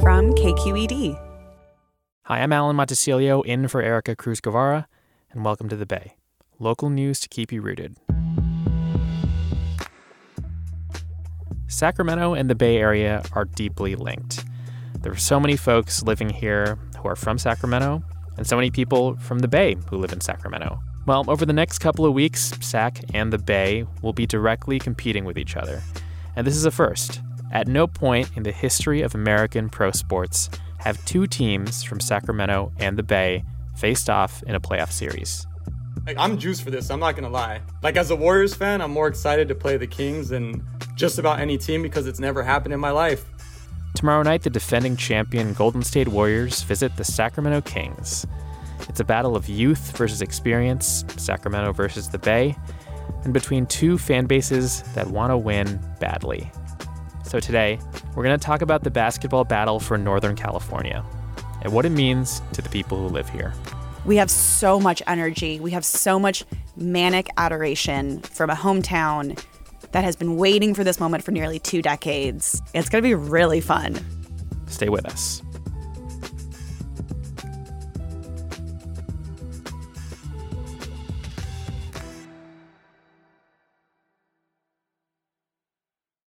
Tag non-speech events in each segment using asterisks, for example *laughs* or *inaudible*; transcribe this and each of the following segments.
from KQED. Hi, I'm Alan Montecillo in for Erica Cruz Guevara, and welcome to The Bay, local news to keep you rooted. Sacramento and the Bay Area are deeply linked. There are so many folks living here who are from Sacramento, and so many people from the Bay who live in Sacramento. Well, over the next couple of weeks, SAC and the Bay will be directly competing with each other. And this is a first. At no point in the history of American pro sports have two teams from Sacramento and the Bay faced off in a playoff series. Like, I'm juiced for this, I'm not gonna lie. Like, as a Warriors fan, I'm more excited to play the Kings than just about any team because it's never happened in my life. Tomorrow night, the defending champion Golden State Warriors visit the Sacramento Kings. It's a battle of youth versus experience, Sacramento versus the Bay, and between two fan bases that want to win badly. So today, we're going to talk about the basketball battle for Northern California and what it means to the people who live here. We have so much energy. We have so much manic adoration from a hometown that has been waiting for this moment for nearly two decades. It's going to be really fun. Stay with us.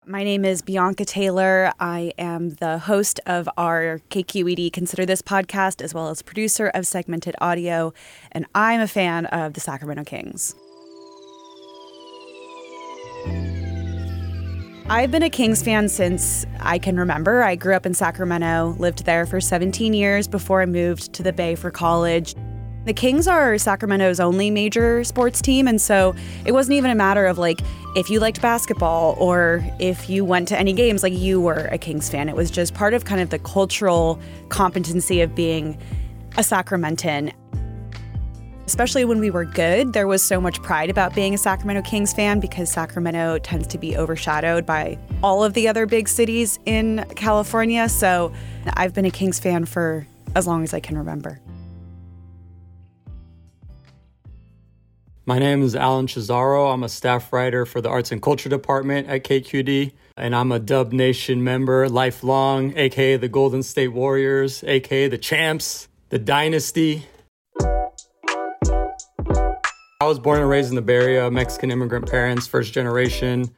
My name is Bianca Taylor. I am the host of our KQED Consider This podcast, as well as producer of Segmented Audio, and I'm a fan of the Sacramento Kings. I've been a Kings fan since I can remember. I grew up in Sacramento, lived there for 17 years before I moved to the Bay for college. The Kings are Sacramento's only major sports team, and so it wasn't even a matter of like if you liked basketball or if you went to any games, like you were a Kings fan. It was just part of kind of the cultural competency of being a Sacramentan. Especially when we were good, there was so much pride about being a Sacramento Kings fan because Sacramento tends to be overshadowed by all of the other big cities in California. So I've been a Kings fan for as long as I can remember. My name is Alan Chazaro. I'm a staff writer for the Arts and Culture Department at KQED, and I'm a Dub Nation member, lifelong, aka the Golden State Warriors, aka the Champs, the Dynasty. I was born and raised in the Bay Area, Mexican immigrant parents, first generation.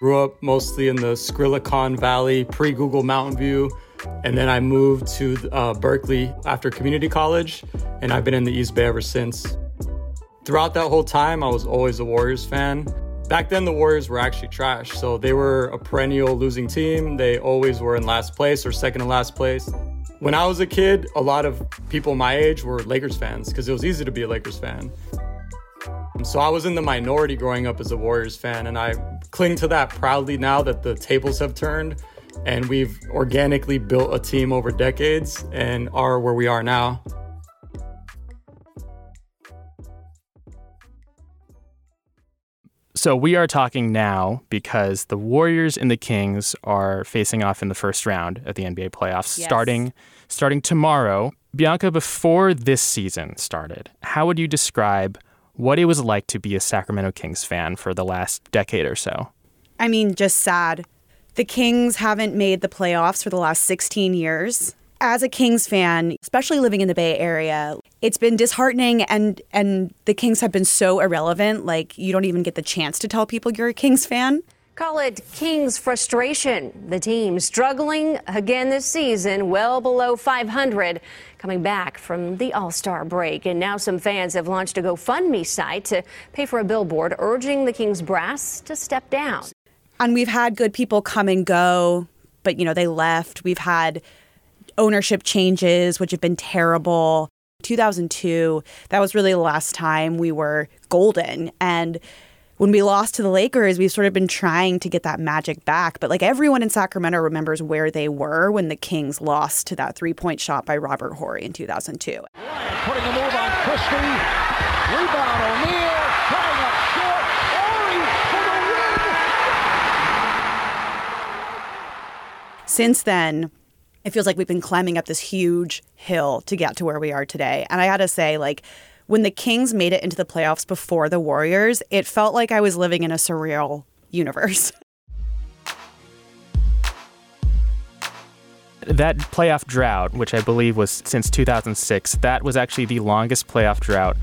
Grew up mostly in the Skrillacon Valley, pre Google Mountain View. And then I moved to uh, Berkeley after community college, and I've been in the East Bay ever since. Throughout that whole time, I was always a Warriors fan. Back then, the Warriors were actually trash. So they were a perennial losing team. They always were in last place or second to last place. When I was a kid, a lot of people my age were Lakers fans because it was easy to be a Lakers fan. So I was in the minority growing up as a Warriors fan, and I cling to that proudly now that the tables have turned and we've organically built a team over decades and are where we are now. So we are talking now because the Warriors and the Kings are facing off in the first round of the NBA playoffs Yes. starting starting tomorrow. Bianca, before this season started, how would you describe what it was like to be a Sacramento Kings fan for the last decade or so? I mean, just sad. The Kings haven't made the playoffs for the last 16 years. As a Kings fan, especially living in the Bay Area, it's been disheartening and and the Kings have been so irrelevant, like you don't even get the chance to tell people you're a Kings fan. Call it Kings frustration. The team struggling again this season, well below 500, coming back from the All Star break. And now some fans have launched a GoFundMe site to pay for a billboard urging the Kings brass to step down. And we've had good people come and go, but you know, they left. We've had ownership changes, which have been terrible. 2002, that was really the last time we were golden. And when we lost to the Lakers, we've sort of been trying to get that magic back. But like everyone in Sacramento remembers where they were when the Kings lost to that three point shot by Robert Horry in 2002. putting a move on Christie. Rebound O'Neal. Coming up short. Horry for the win. since then, it feels like we've been climbing up this huge hill to get to where we are today. And I gotta say, like, when the Kings made it into the playoffs before the Warriors, it felt like I was living in a surreal universe. *laughs* That playoff drought, which I believe was since 2006, that was actually the longest playoff drought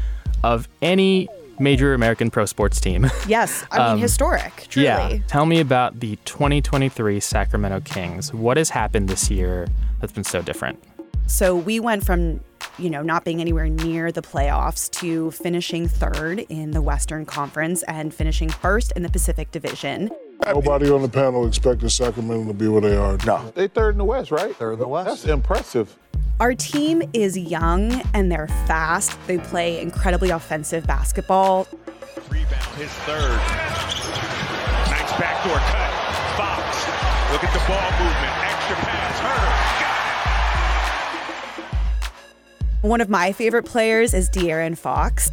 of any major American pro sports team. *laughs* Yes, I mean, Um, historic, truly. Yeah. Tell me about the 2023 Sacramento Kings. What has happened this year that's been so different? So we went from, you know, not being anywhere near the playoffs to finishing third in the Western Conference and finishing first in the Pacific Division. Nobody on the panel expected Sacramento to be where they are. No. They third in the West, right? Third in the West. That's impressive. Our team is young and they're fast. They play incredibly offensive basketball. Rebound, his third. Nice backdoor cut. Fox. Look at the ball movement. Extra pass. Huerter. One of my favorite players is De'Aaron Fox.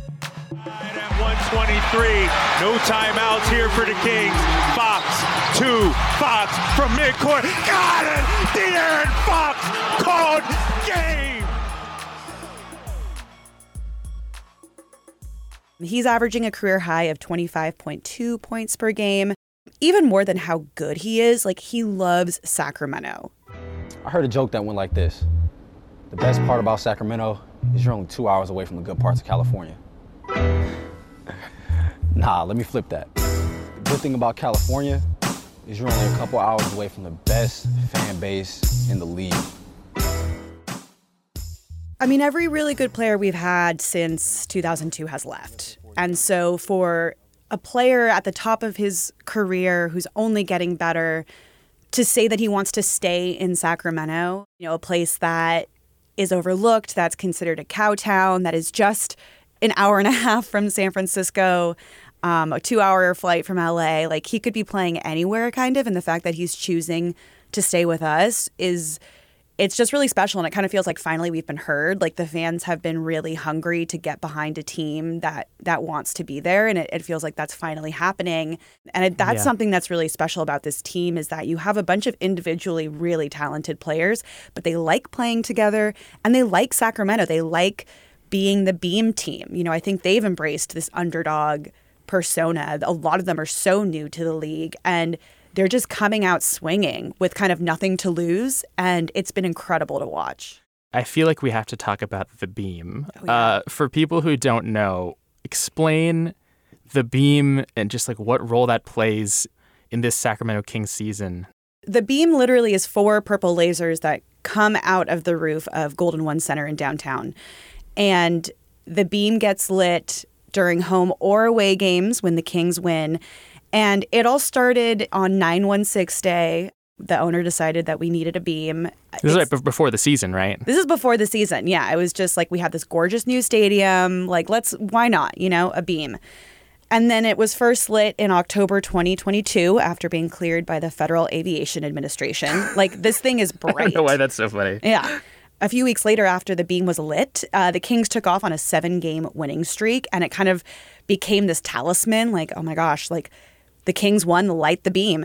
Got it. And at 123. No timeouts here for the Kings. Fox. Two. Fox from midcourt. Got it. De'Aaron Fox called game. He's averaging a career high of 25.2 points per game. Even more than how good he is, like he loves Sacramento. I heard a joke that went like this The best part about Sacramento is you're only two hours away from the good parts of California. *laughs* nah, let me flip that. The good thing about California is you're only a couple hours away from the best fan base in the league. I mean, every really good player we've had since 2002 has left. And so for a player at the top of his career who's only getting better to say that he wants to stay in Sacramento, you know, a place that is overlooked, that's considered a cow town, that is just an hour and a *laughs* half from San Francisco, um, a two hour flight from LA. Like he could be playing anywhere, kind of. And the fact that he's choosing to stay with us is it's just really special and it kind of feels like finally we've been heard like the fans have been really hungry to get behind a team that that wants to be there and it, it feels like that's finally happening and it, that's Yeah. something that's really special about this team is that you have a bunch of individually really talented players but they like playing together and they like sacramento they like being the beam team you know i think they've embraced this underdog persona a lot of them are so new to the league and they're just coming out swinging with kind of nothing to lose and it's been incredible to watch I feel like we have to talk about the beam. Oh, yeah. uh, for people who don't know, explain the beam and just like what role that plays in this Sacramento Kings season. the beam literally is four purple lasers that come out of the roof of golden one center in downtown and the beam gets lit during home or away games when the kings win and it all started on 916 day the owner decided that we needed a beam This is right before the season, right? This is before the season. Yeah, it was just like we had this gorgeous new stadium. Like, let's, why not, you know, a beam. And then it was first lit in October 2022 after being cleared by the Federal Aviation Administration. like, this thing is bright. *laughs* I don't know why that's so funny. Yeah. A few weeks later, after the beam was lit, uh, the Kings took off on a seven game winning streak, and it kind of became this talisman like, oh my gosh, like the Kings won, light the beam.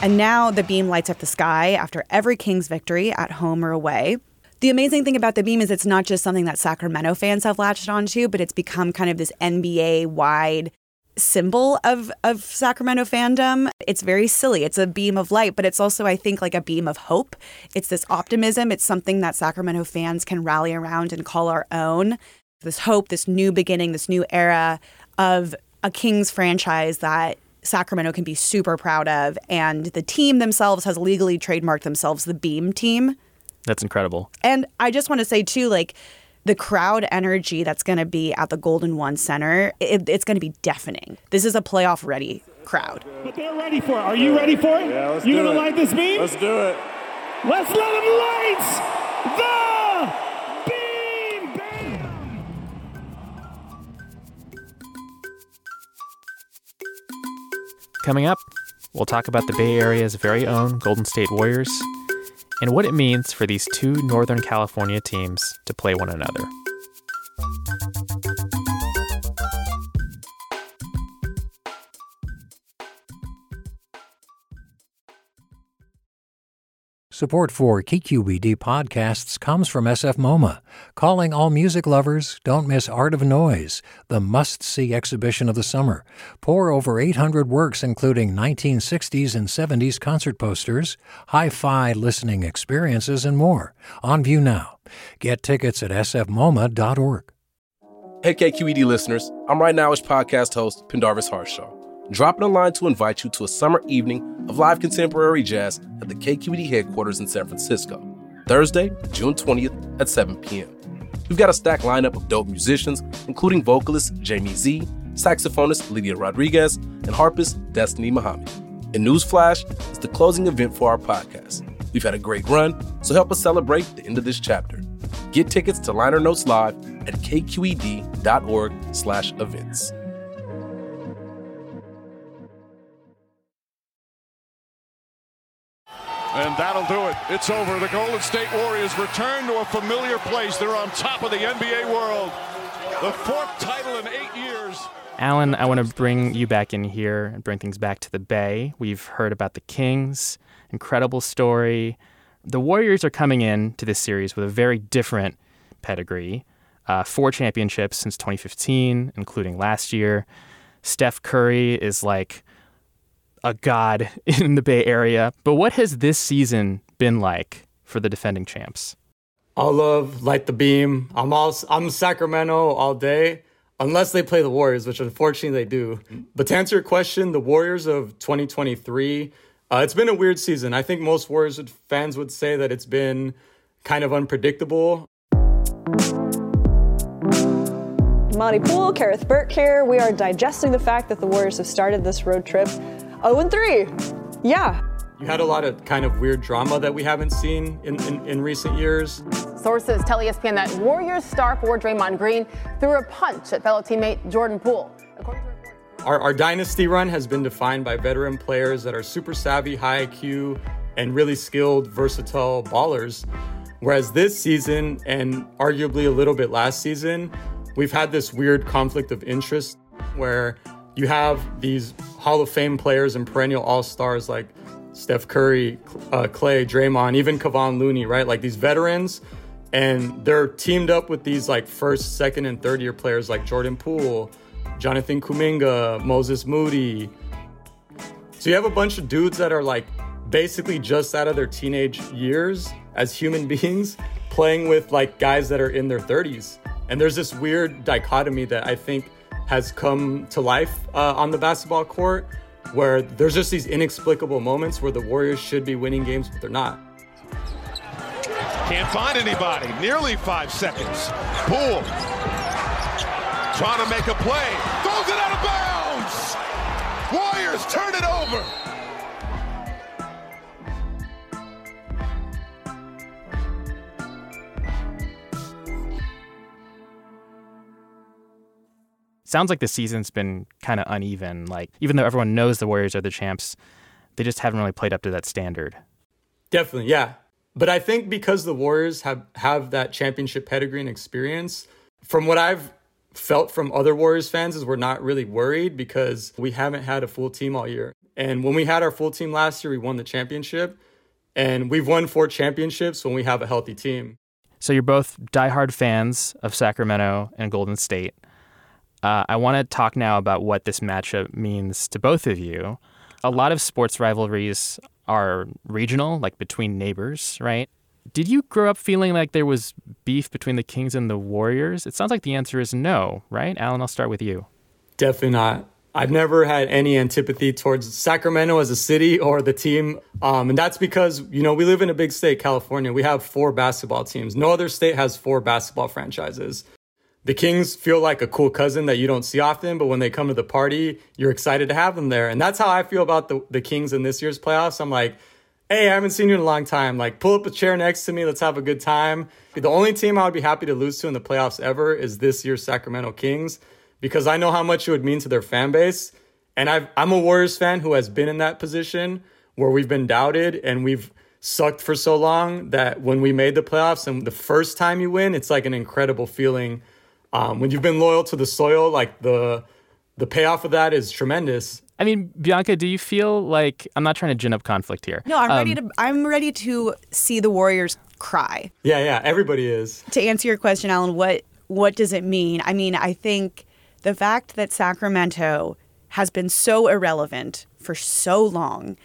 And now the beam lights up the sky after every Kings victory at home or away. The amazing thing about the beam is it's not just something that Sacramento fans have latched onto, but it's become kind of this NBA wide symbol of of Sacramento fandom. It's very silly. It's a beam of light, but it's also I think like a beam of hope. It's this optimism. It's something that Sacramento fans can rally around and call our own. This hope, this new beginning, this new era of a Kings franchise that Sacramento can be super proud of and the team themselves has legally trademarked themselves the Beam team. That's incredible. And I just want to say too, like the crowd energy that's going to be at the Golden One Center, it, it's going to be deafening. This is a playoff ready crowd. But they're ready for it. Are you ready for it? Yeah, let's you do gonna it. light this beam? Let's do it. Let's let them light the beam. Bam! Coming up, we'll talk about the Bay Area's very own Golden State Warriors and what it means for these two Northern California teams to play one another. Support for KQED podcasts comes from SF MoMA, calling all music lovers, don't miss Art of Noise, the must see exhibition of the summer. Pour over 800 works, including 1960s and 70s concert posters, hi fi listening experiences, and more. On view now. Get tickets at sfmoma.org. Hey, KQED listeners, I'm right nowish podcast host, Pendarvis Harshaw dropping a line to invite you to a summer evening of live contemporary jazz at the KQED headquarters in San Francisco, Thursday, June 20th at 7 p.m. We've got a stacked lineup of dope musicians, including vocalist Jamie Z, saxophonist Lydia Rodriguez, and harpist Destiny Muhammad. And Newsflash is the closing event for our podcast. We've had a great run, so help us celebrate the end of this chapter. Get tickets to Liner Notes Live at kqed.org slash events. And that'll do it. It's over. The Golden State Warriors return to a familiar place. They're on top of the NBA world. The fourth title in eight years. Alan, I want to bring you back in here and bring things back to the Bay. We've heard about the Kings, incredible story. The Warriors are coming in to this series with a very different pedigree. Uh, four championships since 2015, including last year. Steph Curry is like a god *laughs* in the Bay Area. But what has this season been like for the defending champs? All love, light the beam. I'm all I'm Sacramento all day, unless they play the Warriors, which unfortunately they do. But to answer your question, the Warriors of 2023, uh, it's been a weird season. I think most Warriors fans would say that it's been kind of unpredictable. Monte Poole, Kerith Burke here. We are digesting the fact that the Warriors have started this road trip 0 and 3. Yeah. You had a lot of kind of weird drama that we haven't seen in, in, in recent years. Sources tell ESPN that Warriors star forward Draymond Green threw a punch at fellow teammate Jordan Poole. Our, our dynasty run has been defined by veteran players that are super savvy, high IQ, and really skilled, versatile ballers. Whereas this season, and arguably a little bit last season, we've had this weird conflict of interest where you have these Hall of Fame players and perennial All Stars like Steph Curry, uh, Klay, Draymond, even Kevon Looney, right? Like these veterans, and they're teamed up with these like first, second, and third year players like Jordan Poole, Jonathan Kuminga, Moses Moody. So you have a bunch of dudes that are like basically just out of their teenage years as human *laughs* beings playing with like guys that are in their 30s. And there's this weird dichotomy that I think has come to life uh, on the basketball court where there's just these inexplicable moments where the Warriors should be winning games, but they're not. Can't find anybody. Nearly five seconds. Poole trying to make a play. Throws it out of bounds. Warriors turn it over. Sounds like the season's been kind of uneven. Like even though everyone knows the Warriors are the champs, they just haven't really played up to that standard. Definitely, yeah. But I think because the Warriors have have that championship pedigree and experience, from what I've felt from other Warriors fans is we're not really worried because we haven't had a full team all year. And when we had our full team last year, we won the championship. And we've won four championships when we have a healthy team. So you're both diehard fans of Sacramento and Golden State. Uh, I want to talk now about what this matchup means to both of you. A lot of sports rivalries are regional, like between neighbors, right? Did you grow up feeling like there was beef between the Kings and the Warriors? It sounds like the answer is no, right? Alan, I'll start with you. Definitely not. I've never had any antipathy towards Sacramento as a city or the team. Um, and that's because, you know, we live in a big state, California. We have four basketball teams. No other state has four basketball franchises the Kings feel like a cool cousin that you don't see often, but when they come to the party, you're excited to have them there. And that's how I feel about the, the Kings in this year's playoffs. I'm like, hey, I haven't seen you in a long time. Like, pull up a chair next to me. Let's have a good time. The only team I would be happy to lose to in the playoffs ever is this year's Sacramento Kings because I know how much it would mean to their fan base. And i am a Warriors fan who has been in that position where we've been doubted and we've sucked for so long that when we made the playoffs and the first time you win, it's like an incredible feeling um, when you've been loyal to the soil, like the the payoff of that is tremendous. I mean, Bianca, do you feel like I'm not trying to gin up conflict here? No, I'm Um, ready to. I'm ready to see the Warriors cry. Yeah, yeah, everybody is. To answer your question, Alan, what what does it mean? I mean, I think the fact that Sacramento has been so irrelevant for so long.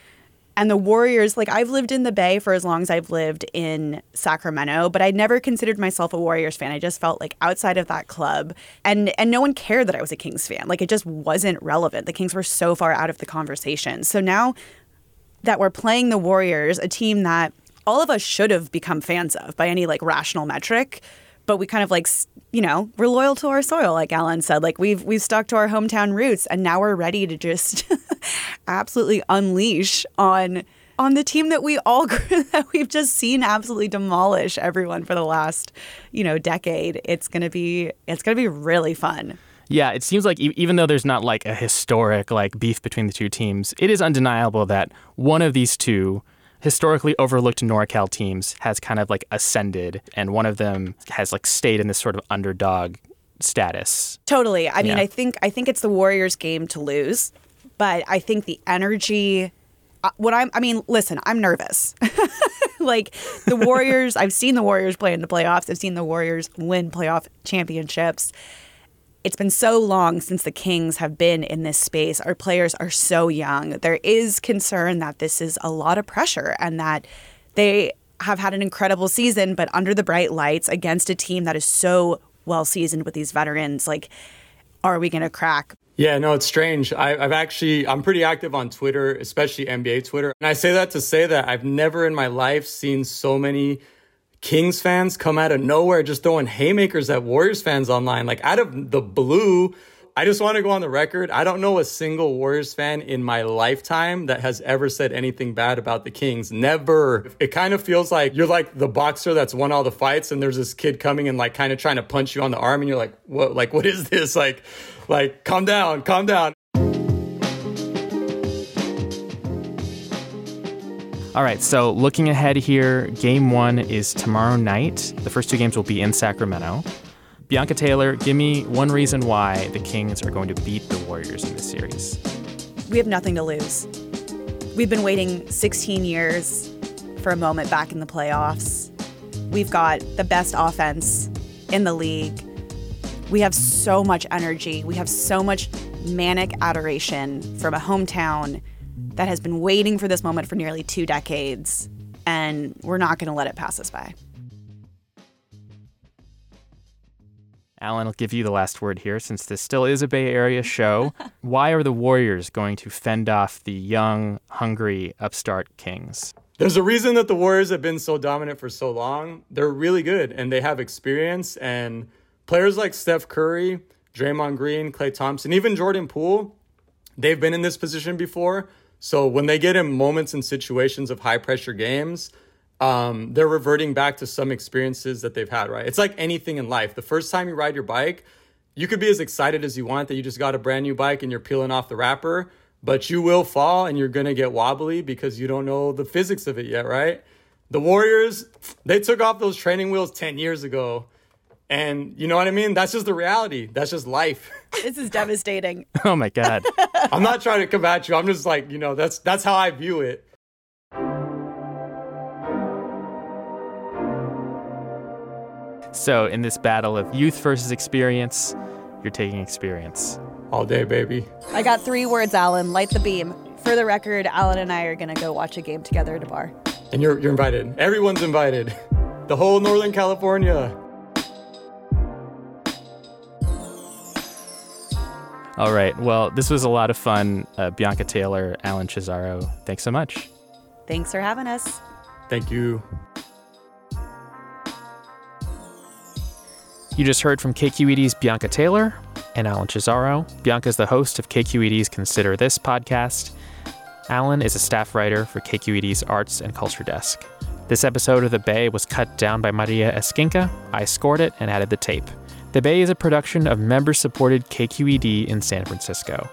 And the Warriors, like I've lived in the Bay for as long as I've lived in Sacramento, but I never considered myself a Warriors fan. I just felt like outside of that club and and no one cared that I was a Kings fan. Like it just wasn't relevant. The Kings were so far out of the conversation. So now that we're playing the Warriors, a team that all of us should have become fans of by any like rational metric, but we kind of like you know we're loyal to our soil, like Alan said. Like we've we've stuck to our hometown roots, and now we're ready to just *laughs* absolutely unleash on on the team that we all *laughs* that we've just seen absolutely demolish everyone for the last you know decade. It's gonna be it's gonna be really fun. Yeah, it seems like even though there's not like a historic like beef between the two teams, it is undeniable that one of these two historically overlooked NorCal teams has kind of like ascended and one of them has like stayed in this sort of underdog status. Totally. I mean, Yeah. I think I think it's the Warriors' game to lose, but I think the energy. uh, What I'm, I mean, listen, I'm nervous. *laughs* like the Warriors, I've seen the Warriors play in the playoffs. I've seen the Warriors win playoff championships. It's been so long since the Kings have been in this space. Our players are so young. There is concern that this is a lot of pressure and that they have had an incredible season, but under the bright lights against a team that is so well seasoned with these veterans. Like, are we going to crack? Yeah, no, it's strange. I, I've actually, I'm pretty active on Twitter, especially NBA Twitter. And I say that to say that I've never in my life seen so many Kings fans come out of nowhere just throwing haymakers at Warriors fans online. Like out of the blue, I just want to go on the record. I don't know a single Warriors fan in my lifetime that has ever said anything bad about the Kings. Never. It kind of feels like you're like the boxer that's won all the fights and there's this kid coming and like kind of trying to punch you on the arm and you're like, what, like, what is this? Like, like, calm down, calm down. All right, so looking ahead here, game one is tomorrow night. The first two games will be in Sacramento. Bianca Taylor, give me one reason why the Kings are going to beat the Warriors in this series. We have nothing to lose. We've been waiting 16 years for a moment back in the playoffs. We've got the best offense in the league. We have so much energy. We have so much manic adoration from a hometown that has been waiting for this moment for nearly two decades, and we're not going to let it pass us by. Alan, I'll give you the last word here since this still is a Bay Area show. *laughs* why are the Warriors going to fend off the young, hungry, upstart Kings? There's a reason that the Warriors have been so dominant for so long. They're really good and they have experience. And players like Steph Curry, Draymond Green, Klay Thompson, even Jordan Poole, they've been in this position before. So when they get in moments and situations of high pressure games, um, they're reverting back to some experiences that they've had, right? It's like anything in life. The first time you ride your bike, you could be as excited as you want that you just got a brand new bike and you're peeling off the wrapper, but you will fall and you're going to get wobbly because you don't know the physics of it yet, right? The Warriors, they took off those training wheels 10 years ago. And you know what I mean? That's just the reality. That's just life. *laughs* This is devastating. *laughs* Oh my God. *laughs* I'm not trying to combat you. I'm just like, you know, that's that's how I view it. So, in this battle of youth versus experience, you're taking experience. All day, baby. I got three words, Alan. Light the beam. For the record, Alan and I are going to go watch a game together at a bar. And you're you're invited. Everyone's invited. The whole Northern California. All right. Well, this was a lot of fun. Uh, Bianca Taylor, Alan Chazaro, thanks so much. Thanks for having us. Thank you. You just heard from KQED's Bianca Taylor and Alan Chazaro. Bianca is the host of KQED's Consider This podcast. Alan is a staff writer for KQED's Arts and Culture Desk. This episode of The Bay was cut down by Maria Esquinca. I scored it and added the tape. The Bay is a production of member supported KQED in San Francisco.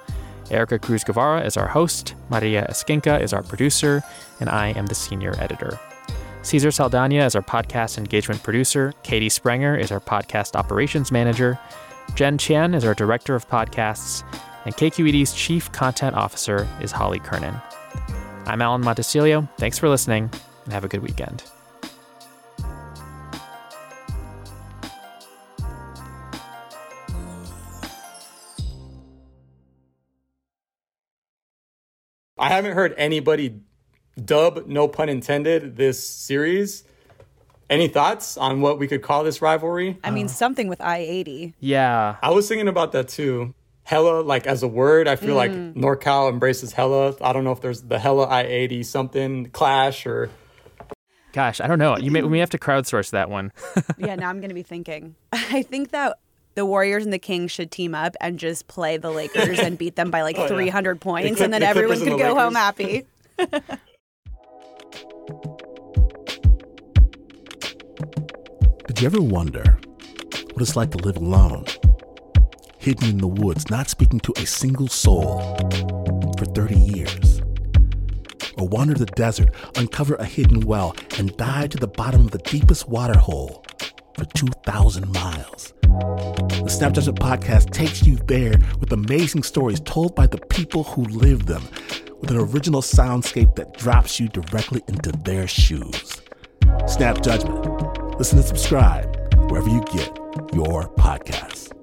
Erica Cruz Guevara is our host, Maria Esquinca is our producer, and I am the senior editor. Cesar Saldana is our podcast engagement producer. Katie Sprenger is our podcast operations manager. Jen Chen is our director of podcasts. and KQED's Chief Content Officer is Holly Kernan. I'm Alan Montecillo. Thanks for listening, and have a good weekend. I haven't heard anybody dub, no pun intended, this series. Any thoughts on what we could call this rivalry? I mean, something with I 80. Yeah. I was thinking about that too. Hella, like as a word, I feel like Mm. NorCal embraces hella. I don't know if there's the hella I 80 something clash or. Gosh, I don't know. You may we may have to crowdsource that one. *laughs* yeah, now I'm going to be thinking. *laughs* I think that the Warriors and the Kings should team up and just play the Lakers and beat them by like *laughs* Oh, yeah. 300 The points, Clip- and then the everyone could the go home happy. *laughs* Did you ever wonder what it's like to live alone, hidden in the woods, not speaking to a single soul for 30 years? Or wander the desert, uncover a hidden well, and dive to the bottom of the deepest water hole for 2,000 miles? The Snap Judgment podcast takes you there with amazing stories told by the people who live them, with an original soundscape that drops you directly into their shoes. Snap Judgment. Listen and subscribe wherever you get your podcasts.